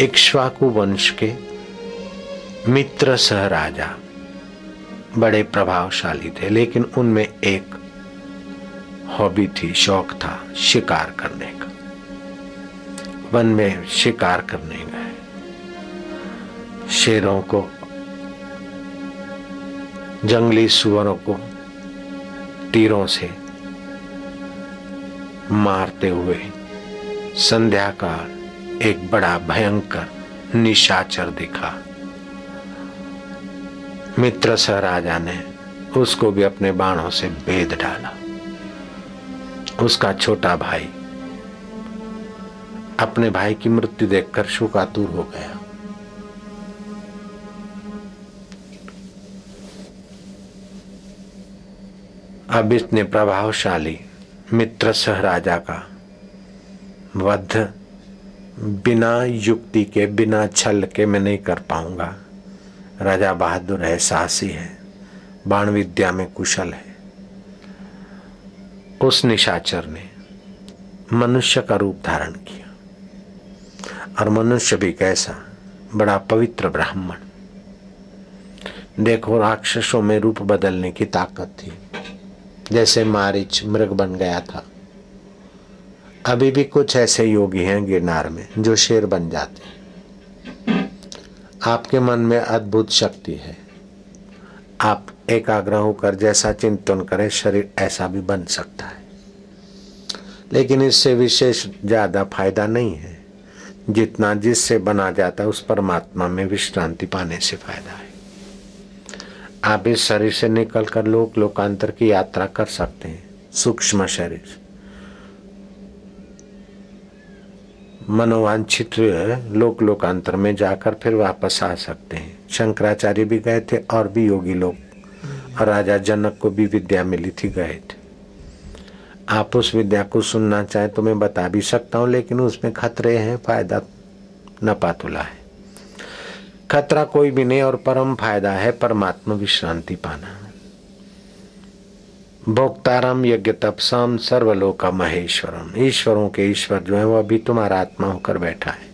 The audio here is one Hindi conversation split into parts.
इक्ष्वाकु वंश के मित्र सह राजा। बड़े प्रभावशाली थे, लेकिन उनमें एक हॉबी थी, शौक था, शिकार करने का। वन में शिकार करने गए। शेरों को, जंगली सुअरों को तीरों से मारते हुए संध्या का एक बड़ा भयंकर निशाचर दिखा। मित्र सह राजा ने उसको भी अपने बाणों से बेद डाला। उसका छोटा भाई अपने भाई की मृत्यु देखकर शोकातुर हो गया। अब इतने प्रभावशाली मित्र सह राजा का वध बिना युक्ति के, बिना छल के मैं नहीं कर पाऊँगा। राजा बहादुर है, साहसी है, बाण विद्या में कुशल है। उस निशाचर ने मनुष्य का रूप धारण किया और मनुष्य भी कैसा, बड़ा पवित्र ब्राह्मण। देखो, राक्षसों में रूप बदलने की ताकत थी। जैसे मारिच मृग बन गया था। अभी भी कुछ ऐसे योगी हैं गिरनार में, जो शेर बन जाते हैं। आपके मन में अद्भुत शक्ति है। आप एकाग्र होकर जैसा चिंतन करें, शरीर ऐसा भी बन सकता है। लेकिन इससे विशेष ज़्यादा फ़ायदा नहीं है। जितना जिससे बना जाता है, उस परमात्मा में विश्रांति पाने से फ़ायदा है। आप इस शरीर से निकलकर लोक लोकांतर की यात्रा कर सकते हैं। सूक्ष्म शरीर। मनोवांछित लोक लोकांतर में जाकर फिर वापस आ सकते हैं। शंकराचार्य भी गए थे और भी योगी लोग। और राजा जनक को भी विद्या मिली थी गए थे। आप उस विद्या को सुनना चाहे तो मैं बता भी सकता हूँ, लेकिन उसमें खतरे हैं, फ़ायदा न पातुला है। खतरा कोई भी नहीं और परम फ़ायदा है परमात्मा विश्रांति पाना। भोक्ताराम यज्ञ तपसाम सर्वलोक महेश्वरम ईश्वरों के ईश्वर जो है वह अभी तुम्हारा आत्मा होकर बैठा है।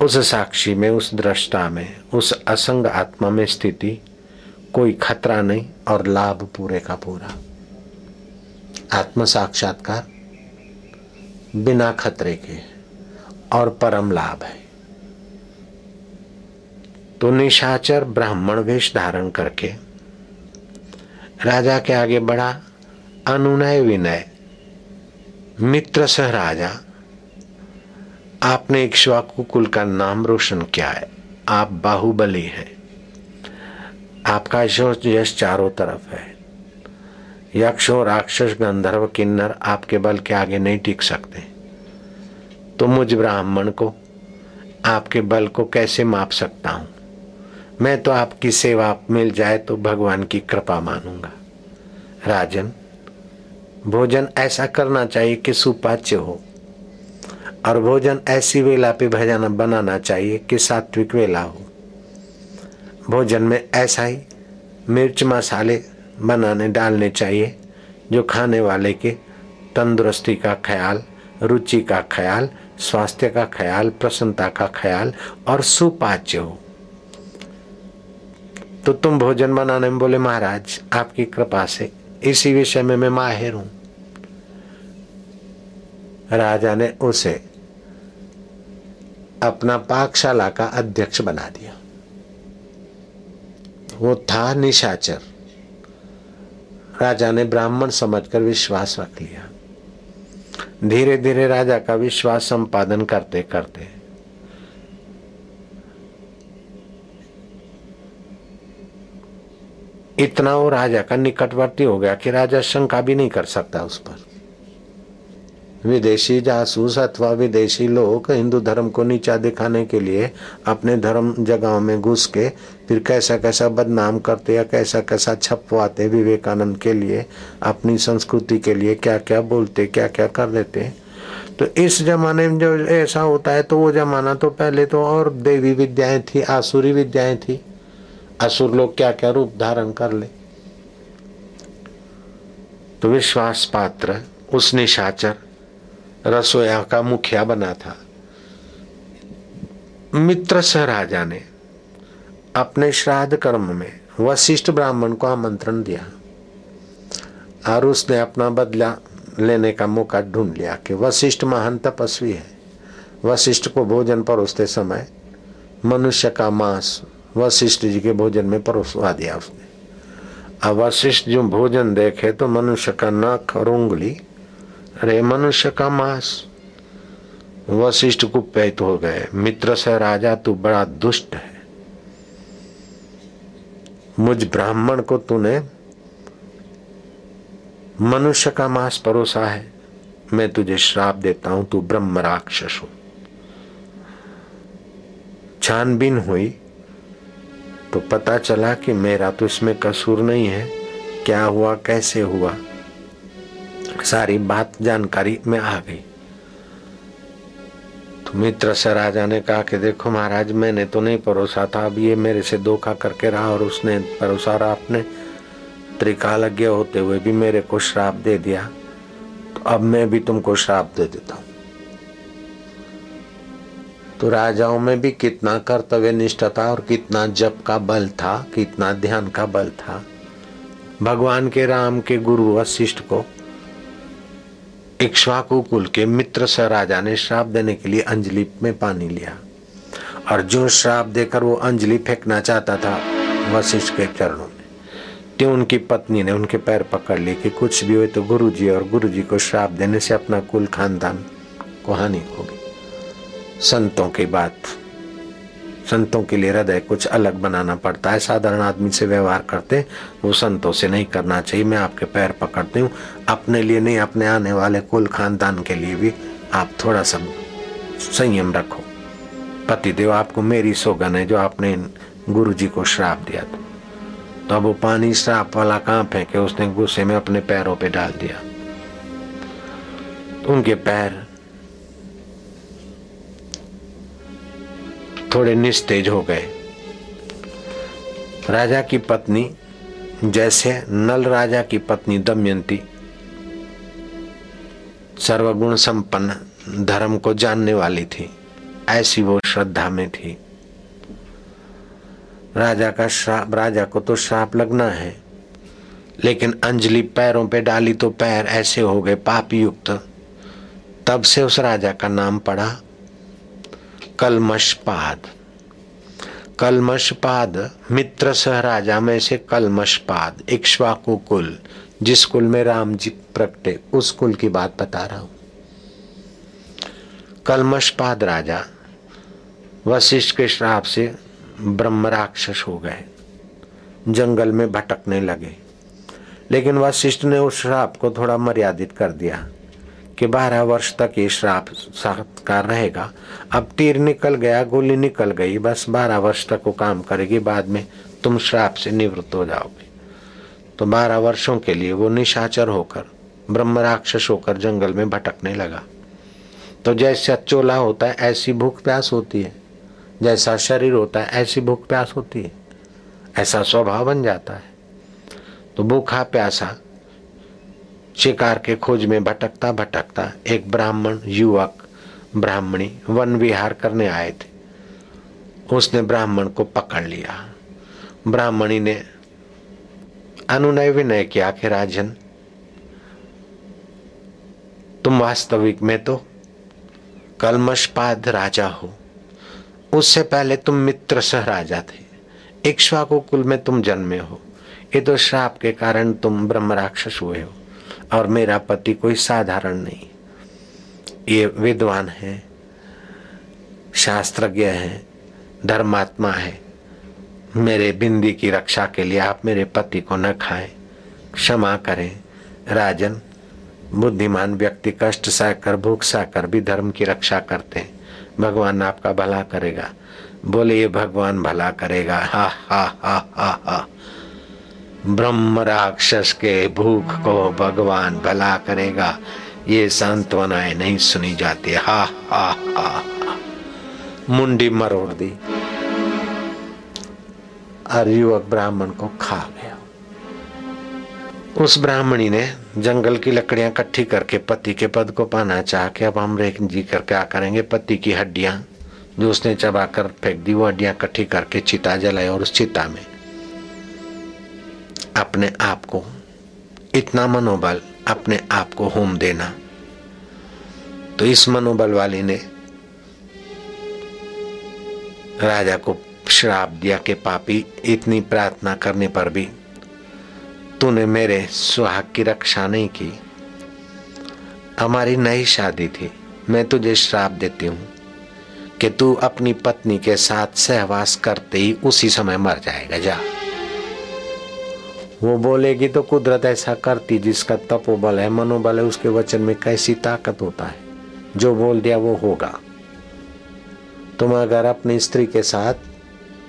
उस साक्षी में, उस दृष्टा में, उस असंग आत्मा में स्थिति कोई खतरा नहीं और लाभ पूरे का पूरा। आत्म साक्षात्कार बिना खतरे के और परम लाभ है। तो निशाचर ब्राह्मण वेश धारण करके राजा के आगे बढ़ा, अनुनय विनय, मित्र सह राजा। आपने इक्ष्वाकु कुल का नाम रोशन किया है। आप बाहुबली हैं। आपका यश चारों तरफ़ है। यक्ष और राक्षस गंधर्व किन्नर आपके बल के आगे नहीं टिक सकते। तो मुझ ब्राह्मण को, आपके बल को कैसे माप सकता हूँ? मैं तो आपकी सेवा मिल जाए तो भगवान की कृपा मानूँगा। राजन, भोजन ऐसा करना चाहिए कि सुपाच्य हो, और भोजन ऐसी वेला पे भजन बनाना चाहिए कि सात्विक वेला हो। भोजन में ऐसा ही मिर्च मसाले बनाने डालने चाहिए, जो खाने वाले के तंदुरुस्ती का ख्याल, रुचि का ख्याल, स्वास्थ्य का ख्याल, प्रसन्नता का ख्याल और सुपाच्य हो। तो तुम भोजन बनाने में बोले, महाराज, आपकी कृपा से इसी विषय में मैं माहिर हूँ। राजा ने उसे अपना पाकशाला का अध्यक्ष बना दिया। वो था निशाचर। राजा ने ब्राह्मण समझकर विश्वास रख लिया। धीरे धीरे राजा का विश्वास संपादन करते करते इतना वो राजा का निकटवर्ती हो गया कि राजा शंका भी नहीं कर सकता उस पर। विदेशी जासूस अथवा विदेशी लोग हिंदू धर्म को नीचा दिखाने के लिए अपने धर्म जगहों में घुस के फिर कैसा कैसा बदनाम करते या कैसा कैसा छपवाते विवेकानंद के लिए, अपनी संस्कृति के लिए क्या क्या बोलते क्या क्या कर देते तो इस जमाने में जो ऐसा होता है तो वो जमाना तो पहले तो और देवी विद्याएँ थी, आसुरी विद्याएँ थी। असुर लोग क्या क्या रूप धारण कर ले। तो विश्वास पात्र, उस निशाचर, रसोया का मुखिया बना था। मित्र सह राजा ने अपने श्राद्ध कर्म में वशिष्ठ ब्राह्मण को आमंत्रण दिया और उसने अपना बदला लेने का मौका ढूंढ लिया कि वशिष्ठ महान तपस्वी है। वशिष्ठ को भोजन परोसते समय मनुष्य का मांस वशिष्ठ जी के भोजन में परोसवा दिया उसने। अब वशिष्ठ जो भोजन देखे तो मनुष्य का नख और उंगली, अरे मनुष्य का मांस। वशिष्ठ को पैत हो गए। मित्र से राजा, तू बड़ा दुष्ट है। मुझ ब्राह्मण को तूने मनुष्य का मांस परोसा है। मैं तुझे श्राप देता हूँ, तू ब्रह्म राक्षस हो। छानबीन हुई तो पता चला कि मेरा तो इसमें कसूर नहीं है। क्या हुआ, कैसे हुआ? सारी बात जानकारी में आ गई। तो मित्र से राजा ने कहा कि देखो महाराज, मैंने तो नहीं परोसा था। अब ये मेरे से धोखा करके रहा और उसने परोसा रहा आपने त्रिकालज्ञ होते हुए भी मेरे को श्राप दे दिया। तो अब मैं भी तुमको श्राप दे देता हूँ। तो राजाओं में भी कितना कर्तव्य निष्ठा था और कितना जप का बल था, कितना ध्यान का बल था। भगवान के राम के गुरु वशिष्ठ को इक्ष्वाकु कुल के मित्र से राजा ने श्राप देने के लिए अंजलि में पानी लिया। और जो श्राप देकर वो अंजलि फेंकना चाहता था वशिष्ठ के चरणों में तो उनकी पत्नी ने उनके पैर पकड़ लिए कि कुछ भी हो तो गुरुजी और गुरुजी को श्राप देने से अपना कुल खानदान को हानि होगी। संतों की बात। संतों के लिए हृदय कुछ अलग बनाना पड़ता है। साधारण आदमी से व्यवहार करते वो संतों से नहीं करना चाहिए। मैं आपके पैर पकड़ती हूँ। अपने लिए नहीं, अपने आने वाले कुल खानदान के लिए भी आप थोड़ा सा संयम रखो। पतिदेव आपको मेरी सोगन है जो आपने गुरु जी को श्राप दिया था। तो अब वो पानी श्राप वाला कहाँ फेंके? उसने गुस्से में अपने पैरों पे डाल दिया। उनके पैर थोड़े निस्तेज हो गए। राजा की पत्नी, जैसे नल राजा की पत्नी दमयंती, सर्वगुण संपन्न, धर्म को जानने वाली थी, ऐसी वो श्रद्धा में थी। राजा का श्राप, राजा को तो श्राप लगना है, लेकिन अंजलि पैरों पे डाली तो पैर ऐसे हो गए पाप युक्त, तब से उस राजा का नाम पड़ा कलमशपाद कलमशपाद मित्र सह राजा में से कलमशपाद इक्ष्वाकु कुल जिस कुल में राम जी प्रकटे उस कुल की बात बता रहा हूँ। कलमशपाद राजा, वशिष्ठ के श्राप से ब्रह्म राक्षस हो गए, जंगल में भटकने लगे। लेकिन वशिष्ठ ने उस श्राप को थोड़ा मर्यादित कर दिया। कि बारह वर्ष तक ये श्राप सत्कार रहेगा। अब तीर निकल गया, गोली निकल गई, बस बारह वर्ष तक वो काम करेगी, बाद में तुम श्राप से निवृत्त हो जाओगे। तो बारह वर्षों के लिए वो निशाचर होकर, ब्रह्म राक्षस होकर जंगल में भटकने लगा। तो जैसा चोला होता है, ऐसी भूख प्यास होती है। जैसा शरीर होता है, ऐसी भूख प्यास होती है। ऐसा स्वभाव बन जाता है। तो भूखा प्यासा शिकार के खोज में भटकता भटकता एक ब्राह्मण युवक, ब्राह्मणी वन विहार करने आए थे। उसने ब्राह्मण को पकड़ लिया। ब्राह्मणी ने अनुनय विनय किया कि राजन, तुम वास्तविक में तो कलमशपाद राजा हो। उससे पहले तुम मित्र सह राजा थे। इक्ष्वाकु कुल में तुम जन्मे हो। ये तो श्राप के कारण तुम ब्रह्म राक्षस हुए हो। और मेरा पति कोई साधारण नहीं। ये विद्वान है, शास्त्रज्ञ है, धर्मात्मा है। मेरे बिंदी की रक्षा के लिए आप मेरे पति को न खाएँ, क्षमा करें। राजन, बुद्धिमान व्यक्ति कष्ट सहकर, भूख सहकर भी धर्म की रक्षा करते हैं। भगवान आपका भला करेगा। बोले ये भगवान भला करेगा। हा हा हा हा हा। ब्रह्म राक्षस के भूख को भगवान भला करेगा। ये सांत्वनाएँ नहीं सुनी जाती। हा हा हा मुंडी मरोड़ दी। और युवक ब्राह्मण को खा गया। उस ब्राह्मणी ने जंगल की लकड़ियाँ इकट्ठी करके पति के पद को पाना चाह के अब हम रेख जी कर क्या करेंगे? पति की हड्डियाँ जो उसने चबाकर फेंक दी, वो हड्डियाँ इकट्ठी करके चिता जलाई और उस चिता में अपने आप को, इतना मनोबल अपने आप को होम देना। तो इस मनोबल वाली ने राजा को श्राप दिया कि, पापी, इतनी प्रार्थना करने पर भी तूने मेरे सुहाग की रक्षा नहीं की। हमारी नई शादी थी, मैं तुझे श्राप देती हूँ कि तू अपनी पत्नी के साथ सहवास करते ही उसी समय मर जाएगा, जा। वो बोलेगी तो कुदरत ऐसा करती जिसका तपोबल है, मनोबल है, उसके वचन में कैसी ताकत होता है? जो बोल दिया वो होगा। तुम अगर अपनी स्त्री के साथ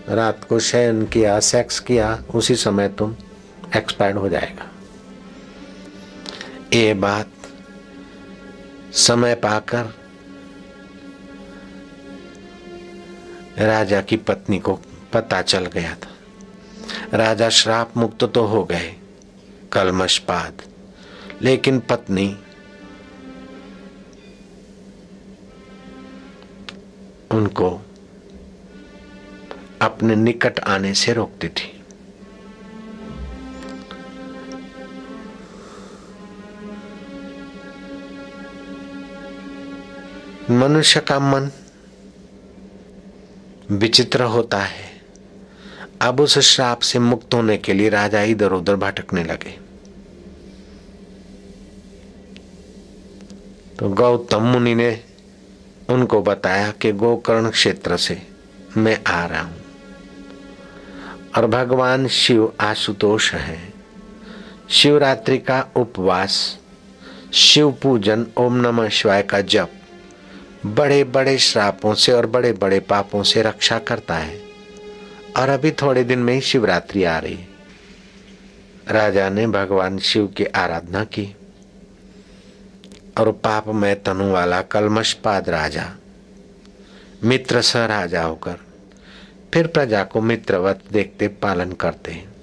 रात को शयन किया, सेक्स किया, उसी समय तुम एक्सपायर्ड हो जाएगा। ये बात समय पाकर राजा की पत्नी को पता चल गया था। राजा श्राप मुक्त तो हो गए कलमशपाद लेकिन पत्नी, उनको अपने निकट आने से रोकती थी। मनुष्य का मन विचित्र होता है। अब उस श्राप से मुक्त होने के लिए राजा इधर उधर भटकने लगे। तो गौतम मुनि ने उनको बताया कि गोकर्ण क्षेत्र से मैं आ रहा हूँ और भगवान शिव आशुतोष है। शिवरात्रि का उपवास, शिव पूजन, ओम नमः शिवाय का जप बड़े बड़े श्रापों से और बड़े बड़े पापों से रक्षा करता है। और अभी थोड़े दिन में ही शिवरात्रि आ रही। है राजा ने भगवान शिव की आराधना की। और पाप में तनु वाला कलमशपाद राजा, मित्र स राजा होकर फिर प्रजा को मित्रवत देखते पालन करते हैं।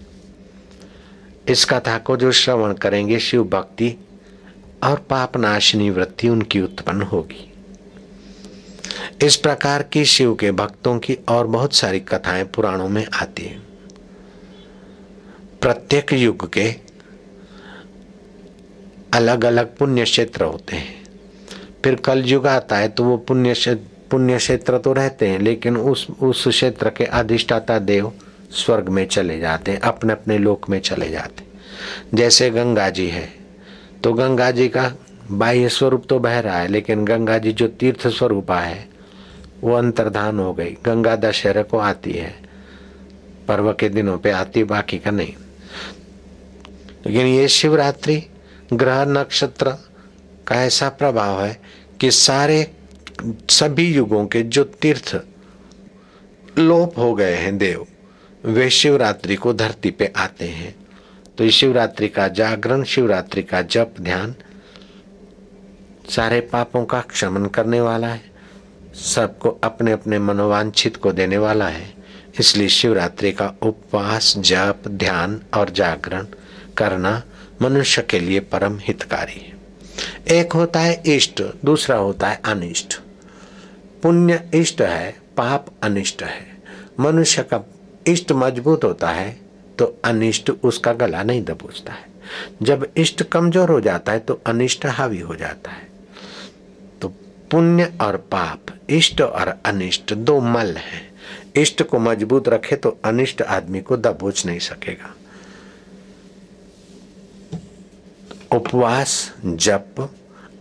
इस कथा को जो श्रवण करेंगे शिव भक्ति और पाप नाशनी वृत्ति उनकी उत्पन्न होगी। इस प्रकार की शिव के भक्तों की और बहुत सारी कथाएँ पुराणों में आती है। प्रत्येक युग के अलग अलग पुण्य क्षेत्र होते हैं। फिर कल युग आता है तो वो पुण्य पुण्य क्षेत्र तो रहते हैं, लेकिन उस उस क्षेत्र के अधिष्ठाता देव स्वर्ग में चले जाते हैं अपने अपने लोक में चले जाते जैसे गंगा जी है तो गंगा जी का बाह्य स्वरूप तो बह रहा है, लेकिन गंगा जी जो तीर्थ स्वरूपा है वो अंतर्धान हो गई। गंगा दशहरा को आती है, पर्व के दिनों पे आती, बाकी का नहीं। लेकिन ये शिवरात्रि, ग्रह नक्षत्र का ऐसा प्रभाव है कि सारे, सभी युगों के जो तीर्थ लोप हो गए हैं देव, वे शिवरात्रि को धरती पे आते हैं। तो शिवरात्रि का जागरण, शिवरात्रि का जप, ध्यान सारे पापों का क्षमन करने वाला है। सबको अपने अपने मनोवांछित को देने वाला है। इसलिए शिवरात्रि का उपवास, जप, ध्यान और जागरण करना मनुष्य के लिए परम हितकारी है। एक होता है इष्ट, दूसरा होता है अनिष्ट। पुण्य इष्ट है, पाप अनिष्ट है। मनुष्य का इष्ट मज़बूत होता है तो अनिष्ट उसका गला नहीं दबोचता है। जब इष्ट कमज़ोर हो जाता है तो अनिष्ट हावी हो जाता है। पुण्य और पाप, इष्ट और अनिष्ट दो मल हैं। इष्ट को मज़बूत रखे तो अनिष्ट आदमी को दबोच नहीं सकेगा। उपवास, जप,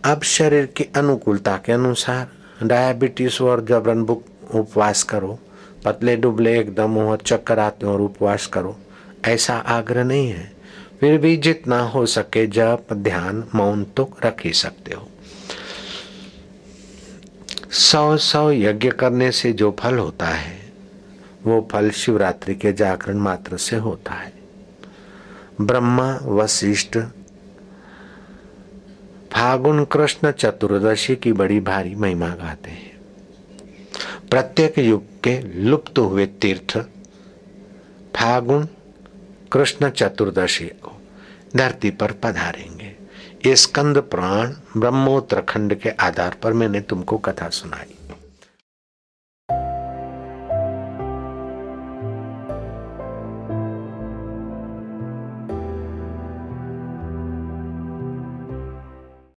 अब शरीर की अनुकूलता के अनुसार डायबिटीज़ और जबरन बुक उपवास करो। पतले डुबले एकदम हो चक्कर आते और उपवास करो। ऐसा आग्रह नहीं है। फिर भी जितना हो सके जप, ध्यान, मौन तो रख ही सकते हो। सौ सौ यज्ञ करने से जो फल होता है, वो फल शिवरात्रि के जागरण मात्र से होता है। ब्रह्मा, वशिष्ठ, फागुन, कृष्ण चतुर्दशी की बड़ी भारी महिमा गाते हैं। प्रत्येक युग के लुप्त हुए तीर्थ, फागुन, कृष्ण चतुर्दशी को धरती पर पधारेंगे। ये स्कंद प्राण ब्रह्मोत्तरखंड के आधार पर मैंने तुमको कथा सुनाई।